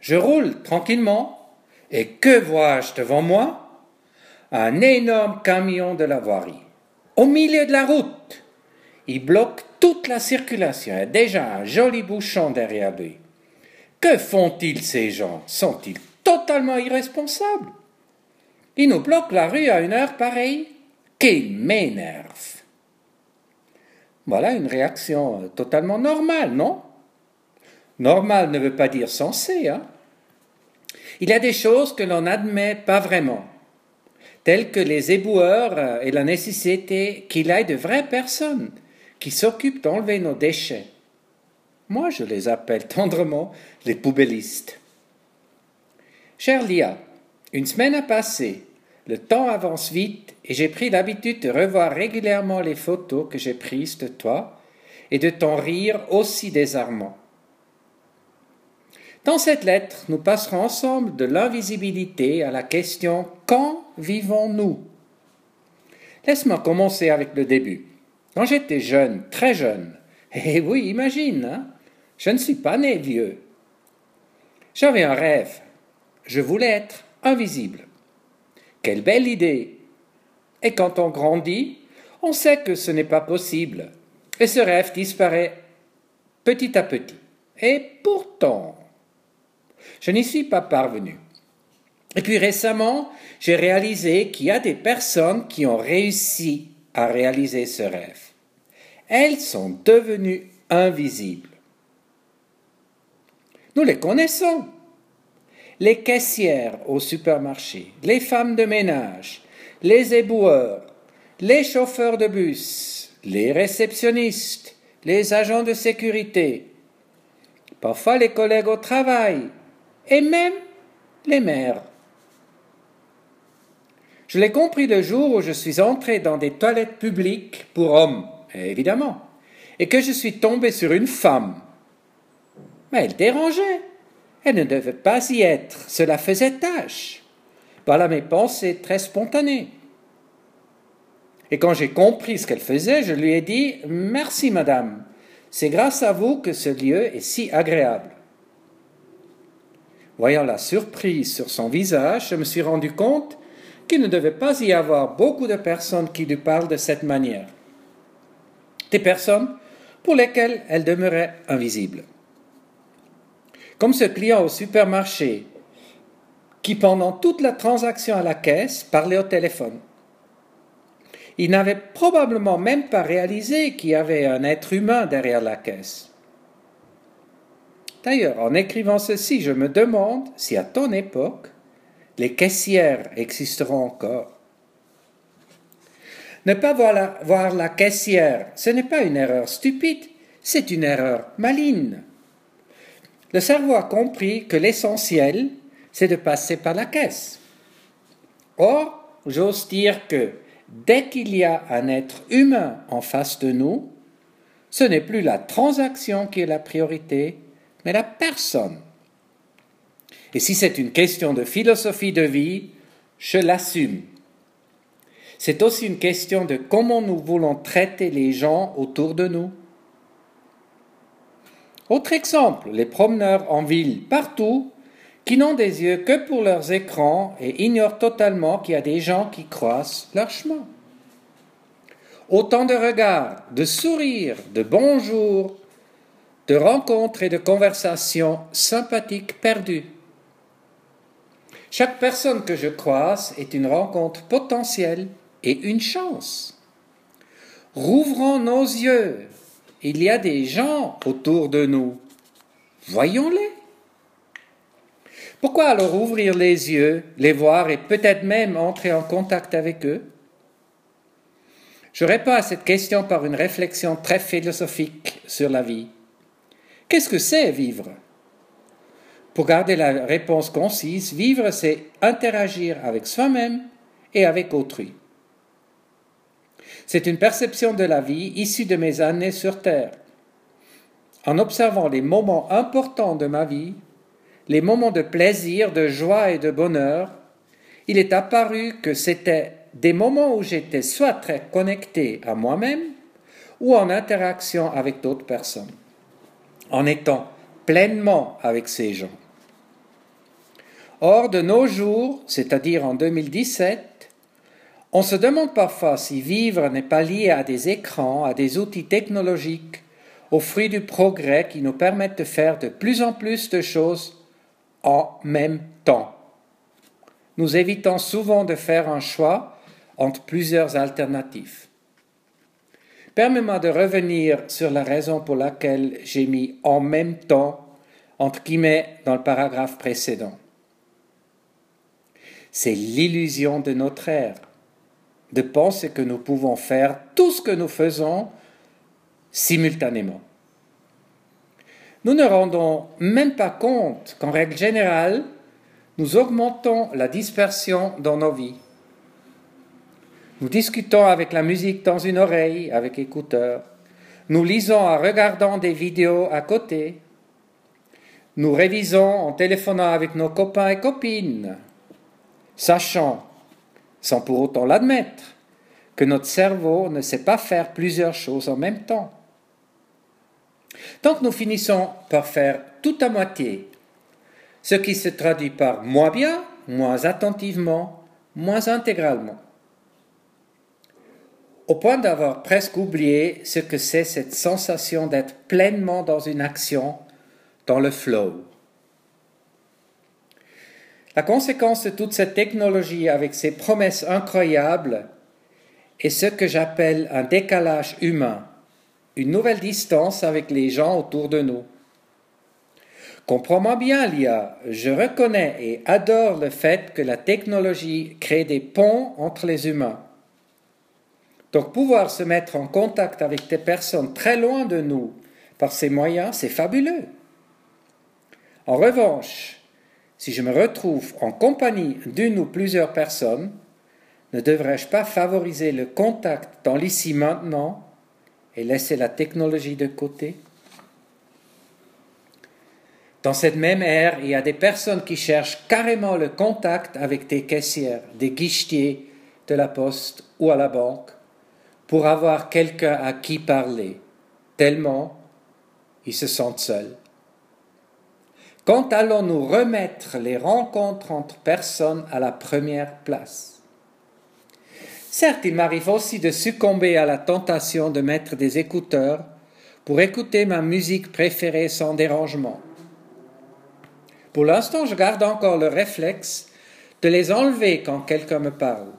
Je roule tranquillement, et que vois-je devant moi? Un énorme camion de la voirie, au milieu de la route. Il bloque toute la circulation, a déjà un joli bouchon derrière lui. Que font-ils ces gens? Sont-ils totalement irresponsables? Ils nous bloquent la rue à une heure pareille? Qui m'énerve? Voilà une réaction euh, totalement normale, non? Normal ne veut pas dire sensé, hein Il y a des choses que l'on n'admet pas vraiment, telles que les éboueurs euh, et la nécessité qu'il ait de vraies personnes qui s'occupent d'enlever nos déchets. Moi, je les appelle tendrement les poubellistes. Cher Lia, une semaine a passé, le temps avance vite et j'ai pris l'habitude de revoir régulièrement les photos que j'ai prises de toi et de ton rire aussi désarmant. Dans cette lettre, nous passerons ensemble de l'invisibilité à la question Quand vivons-nous? Laisse-moi commencer avec le début. Quand j'étais jeune, très jeune, et oui, imagine, hein, je ne suis pas né vieux. J'avais un rêve. Je voulais être invisible. Quelle belle idée. Et quand on grandit, on sait que ce n'est pas possible. Et ce rêve disparaît petit à petit. Et pourtant, je n'y suis pas parvenu. Et puis récemment, j'ai réalisé qu'il y a des personnes qui ont réussi à réaliser ce rêve elles sont devenues invisibles. Nous les connaissons. Les caissières au supermarché, les femmes de ménage, les éboueurs, les chauffeurs de bus, les réceptionnistes, les agents de sécurité, parfois les collègues au travail et même les mères. Je l'ai compris le jour où je suis entré dans des toilettes publiques pour hommes évidemment, et que je suis tombé sur une femme. Mais elle dérangeait. Elle ne devait pas y être. Cela faisait tâche. Voilà mes pensées très spontanées. Et quand j'ai compris ce qu'elle faisait, je lui ai dit Merci, madame. C'est grâce à vous que ce lieu est si agréable. Voyant la surprise sur son visage, je me suis rendu compte qu'il ne devait pas y avoir beaucoup de personnes qui lui parlent de cette manière des personnes pour lesquelles elle demeurait invisible. Comme ce client au supermarché qui, pendant toute la transaction à la caisse, parlait au téléphone. Il n'avait probablement même pas réalisé qu'il y avait un être humain derrière la caisse. D'ailleurs, en écrivant ceci, je me demande si à ton époque, les caissières existeront encore. Ne pas voir la, caissière, ce n'est pas une erreur stupide, c'est une erreur maligne. Le cerveau a compris que l'essentiel, c'est de passer par la caisse. Or, j'ose dire que dès qu'il y a un être humain en face de nous, ce n'est plus la transaction qui est la priorité, mais la personne. Et si c'est une question de philosophie de vie, je l'assume. C'est aussi une question de comment nous voulons traiter les gens autour de nous. Autre exemple, les promeneurs en ville, partout, qui n'ont des yeux que pour leurs écrans et ignorent totalement qu'il y a des gens qui croisent leur chemin. Autant de regards, de sourires, de bonjours, de rencontres et de conversations sympathiques perdues. Chaque personne que je croise est une rencontre potentielle et une chance. Rouvrons nos yeux. Il y a des gens autour de nous. Voyons-les. Pourquoi alors ouvrir les yeux, les voir et peut-être même entrer en contact avec eux? Je réponds à cette question par une réflexion très philosophique sur la vie. Qu'est-ce que c'est vivre? Pour garder la réponse concise, vivre, c'est interagir avec soi-même et avec autrui. C'est une perception de la vie issue de mes années sur Terre. En observant les moments importants de ma vie, les moments de plaisir, de joie et de bonheur, il est apparu que c'était des moments où j'étais soit très connecté à moi-même ou en interaction avec d'autres personnes. En étant pleinement avec ces gens. Or, de nos jours, c'est-à-dire en 2017, on se demande parfois si vivre n'est pas lié à des écrans, à des outils technologiques, aux fruits du progrès qui nous permettent de faire de plus en plus de choses en même temps. Nous évitons souvent de faire un choix entre plusieurs alternatives. Permets-moi de revenir sur la raison pour laquelle j'ai mis en même temps entre guillemets dans le paragraphe précédent. C'est l'illusion de notre ère de penser que nous pouvons faire tout ce que nous faisons simultanément. Nous ne rendons même pas compte qu'en règle générale, nous augmentons la dispersion dans nos vies. Nous discutons avec la musique dans une oreille, avec écouteurs. Nous lisons en regardant des vidéos à côté. Nous révisons en téléphonant avec nos copains et copines, sachant, sans pour autant l'admettre, que notre cerveau ne sait pas faire plusieurs choses en même temps. Donc nous finissons par faire tout à moitié, ce qui se traduit par moins bien, moins attentivement, moins intégralement, au point d'avoir presque oublié ce que c'est cette sensation d'être pleinement dans une action, dans le flow. La conséquence de toute cette technologie avec ses promesses incroyables est ce que j'appelle un décalage humain une nouvelle distance avec les gens autour de nous. Comprends-moi bien, Lia, je reconnais et adore le fait que la technologie crée des ponts entre les humains. Donc pouvoir se mettre en contact avec des personnes très loin de nous par ces moyens, c'est fabuleux. En revanche, si je me retrouve en compagnie d'une ou plusieurs personnes, ne devrais-je pas favoriser le contact dans l'ici maintenant et laisser la technologie de côté? Dans cette même ère, il y a des personnes qui cherchent carrément le contact avec des caissières, des guichetiers de la poste ou à la banque pour avoir quelqu'un à qui parler, tellement ils se sentent seuls. Quand allons-nous remettre les rencontres entre personnes à la première place? Certes, il m'arrive aussi de succomber à la tentation de mettre des écouteurs pour écouter ma musique préférée sans dérangement. Pour l'instant, je garde encore le réflexe de les enlever quand quelqu'un me parle.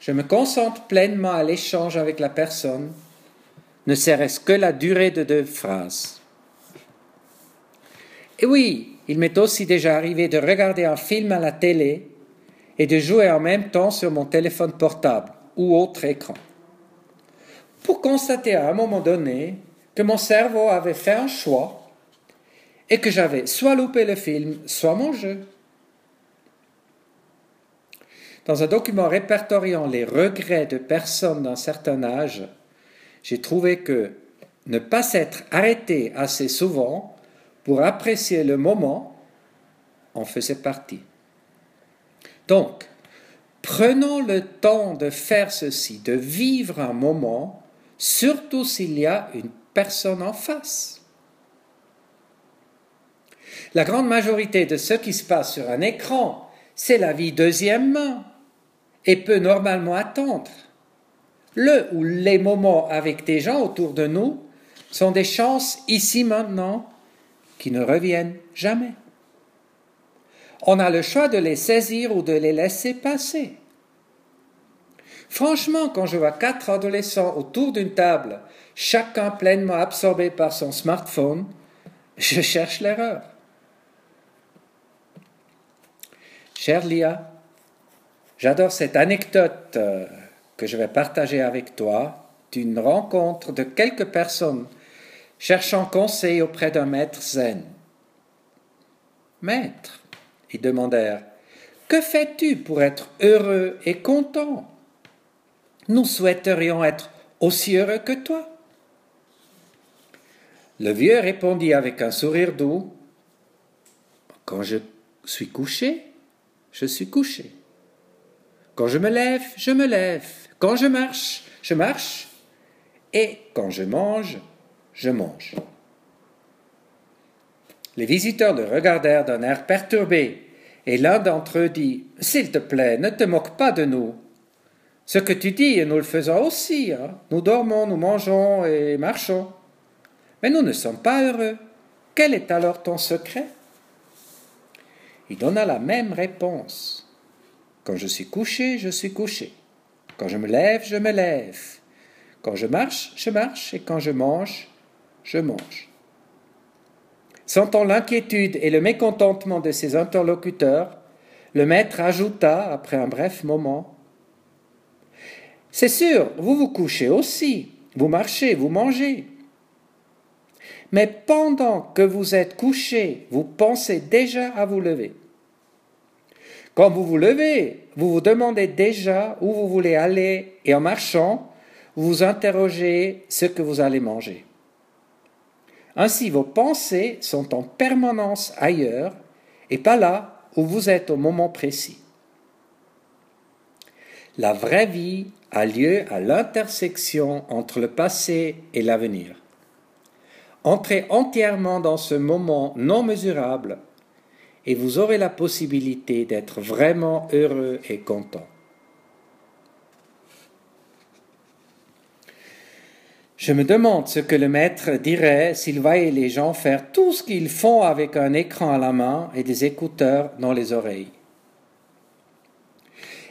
Je me concentre pleinement à l'échange avec la personne, ne serait-ce que la durée de deux phrases. Et oui, il m'est aussi déjà arrivé de regarder un film à la télé et de jouer en même temps sur mon téléphone portable ou autre écran. Pour constater à un moment donné que mon cerveau avait fait un choix et que j'avais soit loupé le film, soit mon jeu. Dans un document répertoriant les regrets de personnes d'un certain âge, j'ai trouvé que ne pas s'être arrêté assez souvent pour apprécier le moment en faisait partie. Donc, prenons le temps de faire ceci, de vivre un moment, surtout s'il y a une personne en face. La grande majorité de ce qui se passe sur un écran, c'est la vie deuxième main et peut normalement attendre. Le ou les moments avec des gens autour de nous sont des chances ici maintenant qui ne reviennent jamais on a le choix de les saisir ou de les laisser passer. Franchement, quand je vois quatre adolescents autour d'une table, chacun pleinement absorbé par son smartphone, je cherche l'erreur. Cher Lia, j'adore cette anecdote euh, que je vais partager avec toi d'une rencontre de quelques personnes cherchant conseil auprès d'un maître zen. Maître, ils demandèrent Que fais-tu pour être heureux et content? Nous souhaiterions être aussi heureux que toi. Le vieux répondit avec un sourire doux Quand je suis couché, je suis couché. Quand je me lève, je me lève. Quand je marche, je marche. Et quand je mange, je mange. Les visiteurs le regardèrent d'un air perturbé, et l'un d'entre eux dit S'il te plaît, ne te moque pas de nous. Ce que tu dis, nous le faisons aussi. Hein. Nous dormons, nous mangeons et marchons. Mais nous ne sommes pas heureux. Quel est alors ton secret? Il donna la même réponse. Quand je suis couché, je suis couché. Quand je me lève, je me lève. Quand je marche, je marche. Et quand je mange, je mange. Sentant l'inquiétude et le mécontentement de ses interlocuteurs, le maître ajouta, après un bref moment, c'est sûr, vous vous couchez aussi, vous marchez, vous mangez. Mais pendant que vous êtes couché, vous pensez déjà à vous lever. Quand vous vous levez, vous vous demandez déjà où vous voulez aller et en marchant, vous vous interrogez ce que vous allez manger. Ainsi, vos pensées sont en permanence ailleurs et pas là où vous êtes au moment précis. La vraie vie a lieu à l'intersection entre le passé et l'avenir. Entrez entièrement dans ce moment non mesurable et vous aurez la possibilité d'être vraiment heureux et content. Je me demande ce que le maître dirait s'il voyait les gens faire tout ce qu'ils font avec un écran à la main et des écouteurs dans les oreilles.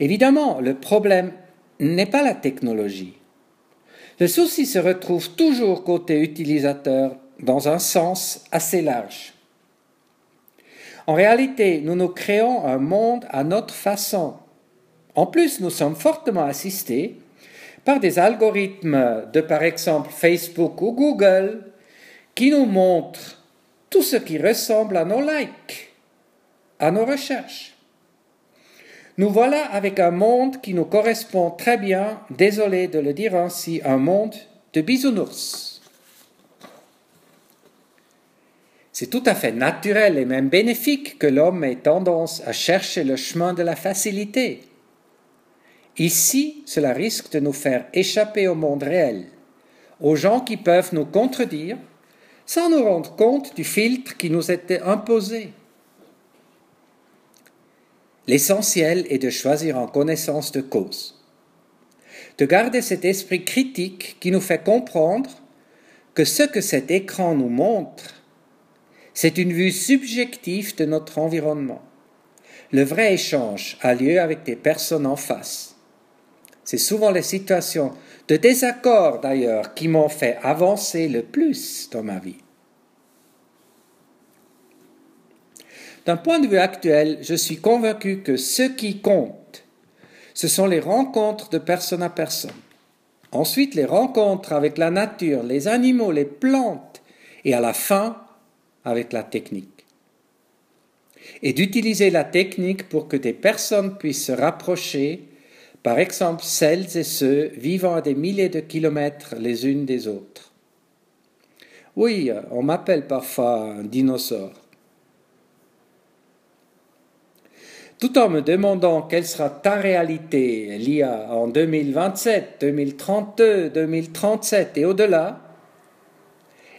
Évidemment, le problème n'est pas la technologie. Le souci se retrouve toujours côté utilisateur dans un sens assez large. En réalité, nous nous créons un monde à notre façon. En plus, nous sommes fortement assistés par des algorithmes de, par exemple, Facebook ou Google qui nous montrent tout ce qui ressemble à nos likes, à nos recherches. Nous voilà avec un monde qui nous correspond très bien, désolé de le dire ainsi, un monde de bisounours. C'est tout à fait naturel et même bénéfique que l'homme ait tendance à chercher le chemin de la facilité. Ici, cela risque de nous faire échapper au monde réel, aux gens qui peuvent nous contredire sans nous rendre compte du filtre qui nous était imposé. L'essentiel est de choisir en connaissance de cause, de garder cet esprit critique qui nous fait comprendre que ce que cet écran nous montre, c'est une vue subjective de notre environnement. Le vrai échange a lieu avec des personnes en face. C'est souvent les situations de désaccord d'ailleurs qui m'ont fait avancer le plus dans ma vie. D'un point de vue actuel, je suis convaincu que ce qui compte, ce sont les rencontres de personne à personne. Ensuite, les rencontres avec la nature, les animaux, les plantes, et à la fin, avec la technique. Et d'utiliser la technique pour que des personnes puissent se rapprocher, par exemple celles et ceux vivant à des milliers de kilomètres les unes des autres. Oui, on m'appelle parfois un dinosaure. tout en me demandant quelle sera ta réalité, l'IA, en 2027, 2032, 2037 et au-delà,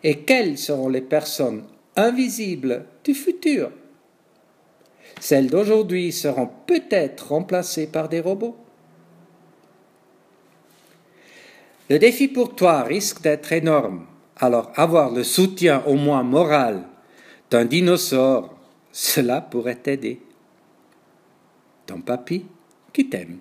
et quelles seront les personnes invisibles du futur. Celles d'aujourd'hui seront peut-être remplacées par des robots. Le défi pour toi risque d'être énorme, alors avoir le soutien au moins moral d'un dinosaure, cela pourrait t'aider ton papy qui t'aime.